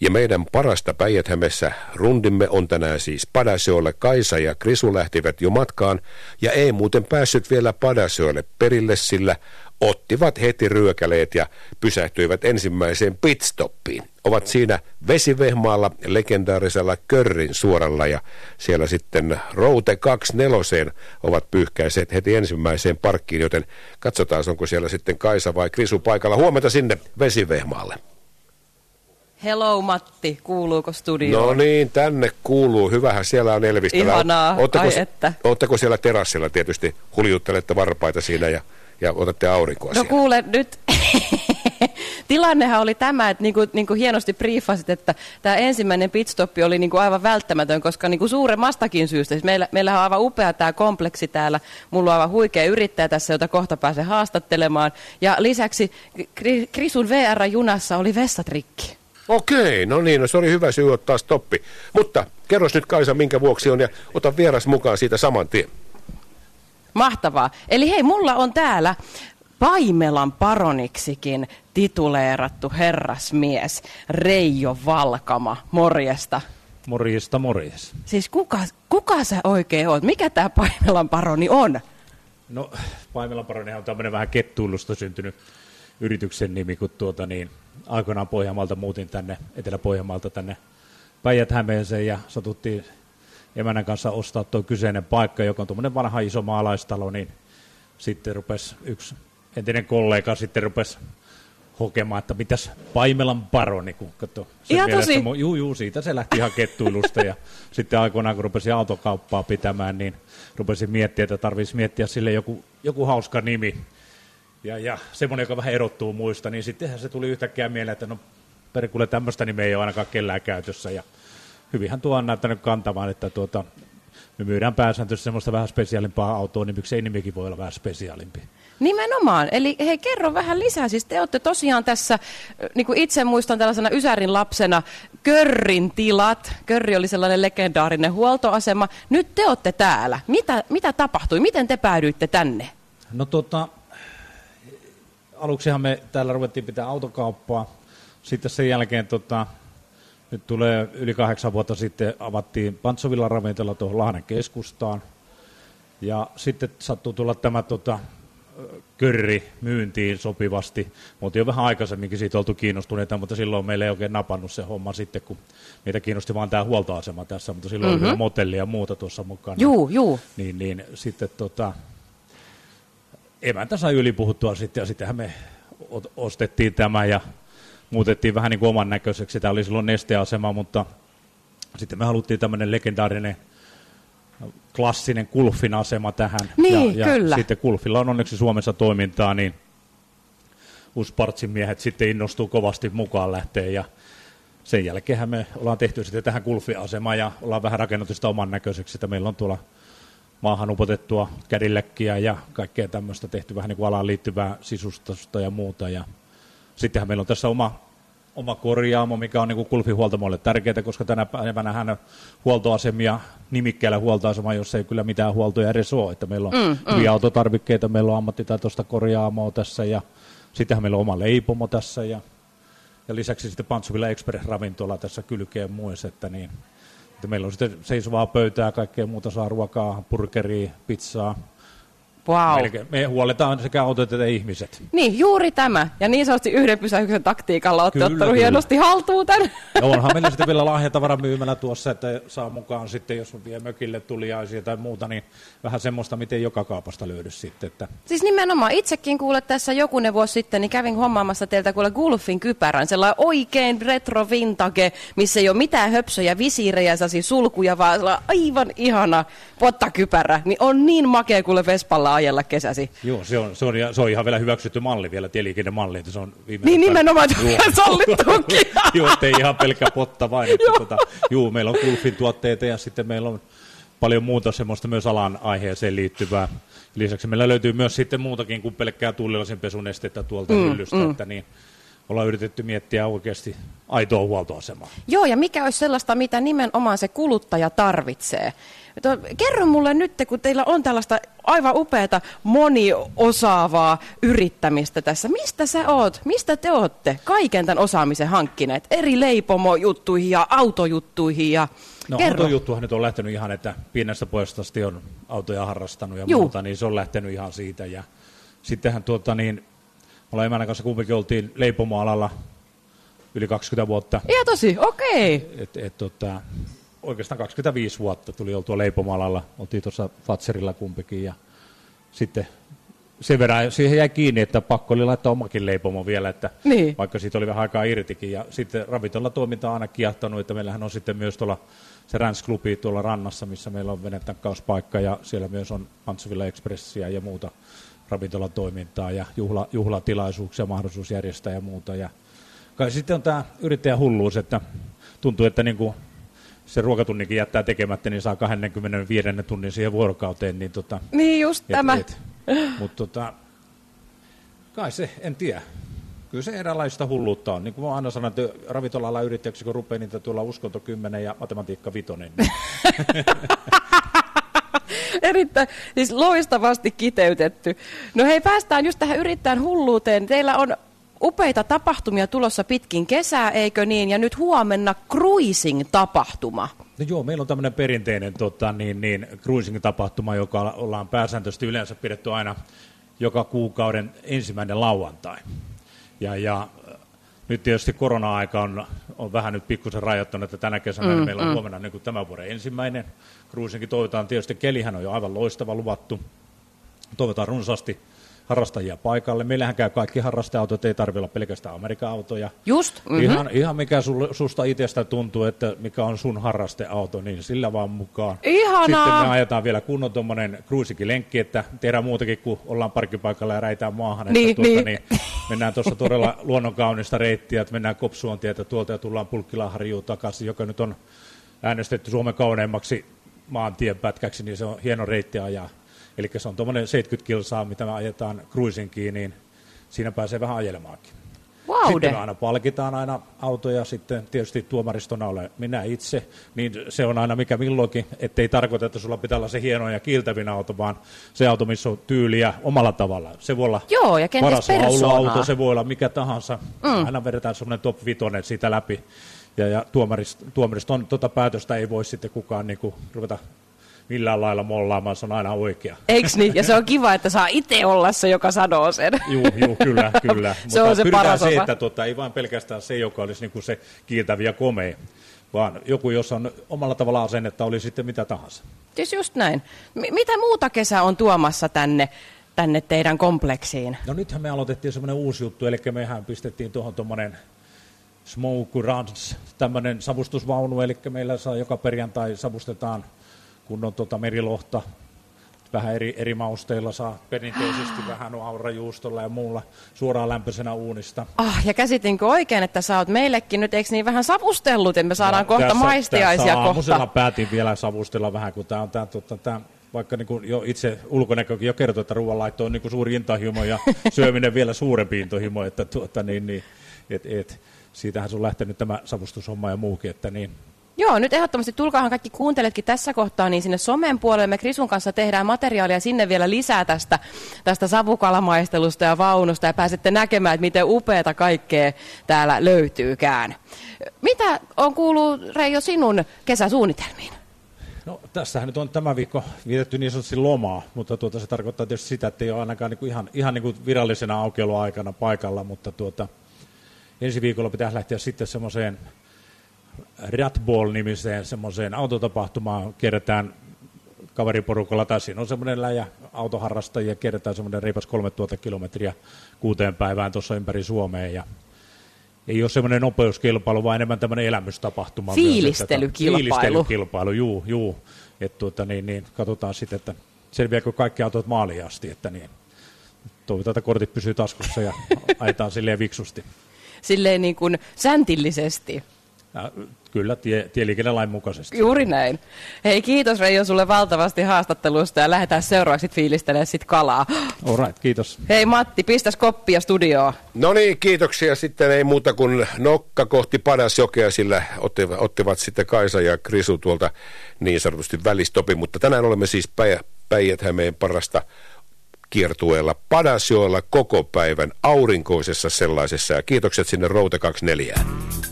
Ja meidän parasta päijät rundimme on tänään siis Padaseolle. Kaisa ja Krisu lähtivät jo matkaan ja ei muuten päässyt vielä Padaseolle perille, sillä ottivat heti ryökäleet ja pysähtyivät ensimmäiseen pitstoppiin. Ovat siinä vesivehmaalla legendaarisella Körrin suoralla ja siellä sitten Route 24 ovat pyyhkäiseet heti ensimmäiseen parkkiin, joten katsotaan onko siellä sitten Kaisa vai Krisu paikalla. Huomenta sinne vesivehmaalle. Hello Matti, kuuluuko studioon? No niin, tänne kuuluu. Hyvähän siellä on Elvistä. Ihanaa, ootteko, ai että. Ootteko siellä terassilla tietysti, huljuttelette varpaita siinä ja, ja otatte aurinkoa No siellä? kuule nyt, tilannehan oli tämä, että niinku, niinku hienosti briefasit, että tämä ensimmäinen pitstoppi oli niinku aivan välttämätön, koska niinku suuremmastakin syystä. Siis meillä, meillähän on aivan upea tämä kompleksi täällä. Mulla on aivan huikea yrittäjä tässä, jota kohta pääsee haastattelemaan. Ja lisäksi Kri- Krisun VR-junassa oli vessatrikki. Okei, no niin, no se oli hyvä syy ottaa stoppi. Mutta kerros nyt Kaisa, minkä vuoksi on ja ota vieras mukaan siitä saman tien. Mahtavaa. Eli hei, mulla on täällä Paimelan paroniksikin tituleerattu herrasmies Reijo Valkama. Morjesta. Morjesta, morjes. Siis kuka, kuka sä oikein oot? Mikä tämä Paimelan paroni on? No, Paimelan paronihan on tämmöinen vähän kettuilusta syntynyt yrityksen nimi, kun tuota niin, aikoinaan Pohjanmaalta muutin tänne, Etelä-Pohjanmaalta tänne Päijät-Hämeeseen ja satuttiin emänän kanssa ostaa tuo kyseinen paikka, joka on tuommoinen vanha iso maalaistalo, niin sitten rupesi yksi entinen kollega sitten rupesi hokemaan, että mitäs Paimelan paroni, kun katso. Ihan tosi? mu- Juu, juu, siitä se lähti ihan kettuilusta ja sitten aikoinaan, kun rupesin autokauppaa pitämään, niin rupesin miettiä, että tarvitsisi miettiä sille joku, joku hauska nimi. Ja, ja semmoinen, joka vähän erottuu muista, niin sittenhän se tuli yhtäkkiä mieleen, että no perkulle tämmöistä nimeä ei ole ainakaan kellään käytössä. Ja hyvinhän tuo on näyttänyt kantamaan, että tuota, me myydään pääsääntöisesti semmoista vähän spesiaalimpaa autoa, niin miksei nimikin voi olla vähän spesiaalimpi. Nimenomaan. Eli hei, kerro vähän lisää. Siis te olette tosiaan tässä, niin kuin itse muistan tällaisena Ysärin lapsena, Körrin tilat. Körri oli sellainen legendaarinen huoltoasema. Nyt te olette täällä. Mitä, mitä tapahtui? Miten te päädyitte tänne? No tota, aluksihan me täällä ruvettiin pitää autokauppaa. Sitten sen jälkeen tota, nyt tulee yli kahdeksan vuotta sitten avattiin Pantsovillan ravintola tuohon Lahden keskustaan. Ja sitten sattuu tulla tämä tota, körri myyntiin sopivasti. Me oltiin jo vähän aikaisemminkin siitä oltu kiinnostuneita, mutta silloin meillä ei oikein napannut se homma sitten, kun meitä kiinnosti vain tämä huoltoasema tässä, mutta silloin mm-hmm. oli motelli ja muuta tuossa mukana. Juu, juu. Niin, niin sitten tota, emäntä sai ylipuhuttua sitten ja sittenhän me ostettiin tämä ja muutettiin vähän niin kuin oman näköiseksi. Tämä oli silloin nesteasema, mutta sitten me haluttiin tämmöinen legendaarinen klassinen Kulfin asema tähän. Niin, ja, kyllä. ja sitten Kulfilla on onneksi Suomessa toimintaa, niin Uspartsin miehet sitten innostuu kovasti mukaan lähteä ja sen jälkeen me ollaan tehty sitten tähän Kulfi-asemaan ja ollaan vähän rakennettu sitä oman näköiseksi, että meillä on tuolla maahan upotettua kädilläkkiä ja kaikkea tämmöistä tehty vähän niin kuin alaan liittyvää sisustusta ja muuta. Ja sittenhän meillä on tässä oma, oma korjaamo, mikä on niin kuin kulfihuoltamoille tärkeää, koska tänä päivänä hän huoltoasemia nimikkeellä huoltoasema, jos ei kyllä mitään huoltoja edes ole. Että meillä on mm, hyviä autotarvikkeita, meillä on ammattitaitoista korjaamoa tässä ja sittenhän meillä on oma leipomo tässä ja, ja lisäksi sitten Pantsuvilla Express-ravintola tässä kylkeen muissa, että niin, että meillä on sitten seisovaa pöytää, kaikkea muuta saa ruokaa, burgeria, pizzaa. Wow. Melkein. Me huoletaan sekä autot että ihmiset. Niin, juuri tämä. Ja niin sanotusti yhden pysäyksen taktiikalla olette Kyllä, ottanut kyllä. hienosti haltuun tämän. Ja onhan meillä sitten vielä lahjatavaramyymälä tuossa, että saa mukaan sitten, jos on vie mökille tuliaisia tai muuta, niin vähän semmoista, miten joka kaupasta löydy sitten. Että Siis nimenomaan, itsekin kuule tässä jokunen vuosi sitten, niin kävin hommaamassa teiltä kuule Gulfin kypärän, sellainen oikein retro vintage, missä ei ole mitään höpsöjä, visiirejä, sulkuja, vaan aivan ihana pottakypärä. Niin on niin makea kuule Vespalla ajella kesäsi. Joo, se on, se on, se on ihan vielä hyväksytty malli vielä, tieliikennemalli, että se on viime Niin nimenomaan, että Joo. on sallittukin. Joo, ettei ihan pelkkä potta vain. Että tota, juu, meillä on Gulfin tuotteita ja sitten meillä on paljon muuta semmoista myös alan aiheeseen liittyvää. Lisäksi meillä löytyy myös sitten muutakin kuin pelkkää tuulilasin pesunestettä tuolta mm, hyllystä, mm. että niin ollaan yritetty miettiä oikeasti aitoa huoltoasemaa. Joo, ja mikä olisi sellaista, mitä nimenomaan se kuluttaja tarvitsee? Kerro mulle nyt, kun teillä on tällaista aivan upeata moniosaavaa yrittämistä tässä. Mistä sä oot? Mistä te ootte kaiken tämän osaamisen hankkineet? Eri leipomojuttuihin ja autojuttuihin ja No Kerro. autojuttuhan nyt on lähtenyt ihan, että pienestä pojasta on autoja harrastanut ja Juh. muuta, niin se on lähtenyt ihan siitä. Ja sittenhän tuota niin, ollaan emännän kanssa kumpikin oltiin leipomoalalla yli 20 vuotta. Ihan tosi, okei. Okay. Et, et, tota, oikeastaan 25 vuotta tuli oltua leipomalalla. Oltiin tuossa Fatserilla kumpikin ja sitten sen verran siihen jäi kiinni, että pakko oli laittaa omakin leipomo vielä, että niin. vaikka siitä oli vähän aikaa irtikin. Ja sitten ravintola toiminta on aina kiehtonut, että meillähän on sitten myös tuolla se Rans-klubi tuolla rannassa, missä meillä on venetakkauspaikka ja siellä myös on Pantsuvilla Expressia ja muuta ravintolatoimintaa ja juhla, juhlatilaisuuksia, mahdollisuus järjestää ja muuta. Ja kai sitten on tämä yrittäjän hulluus, että tuntuu, että niin kuin se ruokatunnikin jättää tekemättä, niin saa 25 tunnin siihen vuorokauteen. Niin, tota, niin just et, tämä. Mutta tota, kai se, en tiedä. Kyllä se eräänlaista hulluutta on. Niin kuin aina sanon, että ravintolalla yrittäjäksi, kun rupeaa niitä tuolla uskonto 10 ja matematiikka 5. Niin. Erittäin, siis loistavasti kiteytetty. No hei, päästään just tähän yrittäjän hulluuteen. Teillä on upeita tapahtumia tulossa pitkin kesää, eikö niin? Ja nyt huomenna cruising-tapahtuma. No joo, meillä on tämmöinen perinteinen tota, niin, niin, cruising-tapahtuma, joka ollaan pääsääntöisesti yleensä pidetty aina joka kuukauden ensimmäinen lauantai. Ja, ja nyt tietysti korona-aika on, on vähän nyt pikkusen rajoittanut, että tänä kesänä mm, meillä on mm. huomenna niin kuin tämän vuoden ensimmäinen cruisingin. Toivotaan tietysti, kelihän on jo aivan loistava luvattu. Toivotaan runsaasti harrastajia paikalle. Meillähän käy kaikki harrasteautot, ei tarvitse olla pelkästään Amerikan autoja. Just. Mm-hmm. Ihan, ihan mikä sul, susta itsestä tuntuu, että mikä on sun harrasteauto, niin sillä vaan mukaan. Ihanaa. Sitten me ajetaan vielä kunnon tuommoinen lenkki, että tehdään muutakin kuin ollaan parkkipaikalla ja räitään maahan. Niin, että tuota, niin. Niin, mennään tuossa todella luonnonkaunista reittiä, että mennään Kopsuontietä tuolta ja tullaan Pulkkilaharjuun takaisin, joka nyt on äänestetty Suomen kauneimmaksi maantien pätkäksi, niin se on hieno reitti ajaa. Eli se on tuommoinen 70 kilsaa, mitä me ajetaan cruisingiin, niin siinä pääsee vähän ajelemaankin. Wow, sitten me aina palkitaan aina autoja, sitten tietysti tuomaristona olen minä itse, niin se on aina mikä milloinkin, ettei tarkoita, että sulla pitää olla se hieno ja kiiltävin auto, vaan se auto, missä on tyyliä omalla tavalla. Se voi olla Joo, ja paras lauluauto, se voi olla mikä tahansa. Mm. Aina vedetään semmoinen top 5 siitä läpi. Ja, ja tuomarist, tuomariston tuota päätöstä ei voi sitten kukaan niin kuin, ruveta millään lailla mollaamaan, se on aina oikea. Eiks niin? Ja se on kiva, että saa itse olla se, joka sanoo sen. Joo, joo kyllä, kyllä. se Mutta on se paras se, että tota, ei vain pelkästään se, joka olisi niinku se kiiltävä ja komea, vaan joku, jos on omalla tavalla asennetta, oli sitten mitä tahansa. Siis just näin. M- mitä muuta kesä on tuomassa tänne, tänne teidän kompleksiin? No nythän me aloitettiin semmoinen uusi juttu, eli mehän pistettiin tuohon tuommoinen Smoke Runs, tämmöinen savustusvaunu, eli meillä saa joka perjantai savustetaan kun on tuota merilohta, vähän eri, eri mausteilla saa perinteisesti vähän aurajuustolla ja muulla suoraan lämpöisenä uunista. Ah, ja käsitinkö oikein, että sä oot meillekin nyt, eikö niin vähän savustellut, että me saadaan no, kohta tässä, maistiaisia tässä kohta? päätin vielä savustella vähän, kun tämä on tämä, tota, tämä vaikka niin kuin jo itse ulkonäkökin jo kertoo, että ruoanlaitto on niin kuin suuri intohimo ja syöminen vielä suurempi intohimo, että tuota, niin, niin, et, et, siitähän on lähtenyt tämä savustushomma ja muukin, että niin, Joo, nyt ehdottomasti tulkaahan kaikki kuunteletkin tässä kohtaa, niin sinne somen puolelle me Krisun kanssa tehdään materiaalia sinne vielä lisää tästä, tästä savukalamaistelusta ja vaunusta ja pääsette näkemään, että miten upeata kaikkea täällä löytyykään. Mitä on kuullut Reijo sinun kesäsuunnitelmiin? No tässähän nyt on tämä viikko vietetty niin sanotusti lomaa, mutta tuota, se tarkoittaa tietysti sitä, että ei ole ainakaan niin kuin ihan, ihan niin kuin virallisena aukioloaikana paikalla, mutta tuota, ensi viikolla pitäisi lähteä sitten semmoiseen Ratball-nimiseen semmoiseen autotapahtumaan kerätään kaveriporukalla, tai siinä on semmoinen läjä autoharrastajia, kerätään semmoinen reipas 3000 kilometriä kuuteen päivään tuossa ympäri Suomea, ja ei ole semmoinen nopeuskilpailu, vaan enemmän tämmöinen elämystapahtuma. Fiilistelykilpailu. Fiilistelykilpailu, juu, juu. Et tuota, niin, niin, katsotaan sitten, että selviääkö kaikki autot maaliin asti, että niin, toivotaan, että kortit pysyy taskussa ja ajetaan silleen viksusti. Silleen niin kuin säntillisesti. Kyllä, tie, tieliikennelain mukaisesti. Juuri näin. Hei, kiitos Reijo sulle valtavasti haastattelusta ja lähdetään seuraavaksi fiilistelemään sit kalaa. All right, kiitos. Hei Matti, pistäs koppia studioon. No niin, kiitoksia. Sitten ei muuta kuin nokka kohti Padasjokea, sillä ottivat, ottivat sitten Kaisa ja Krisu tuolta niin sanotusti välistopi. Mutta tänään olemme siis Päijät-Hämeen parasta kiertueella Padasjoella koko päivän aurinkoisessa sellaisessa. Ja kiitokset sinne Route 24.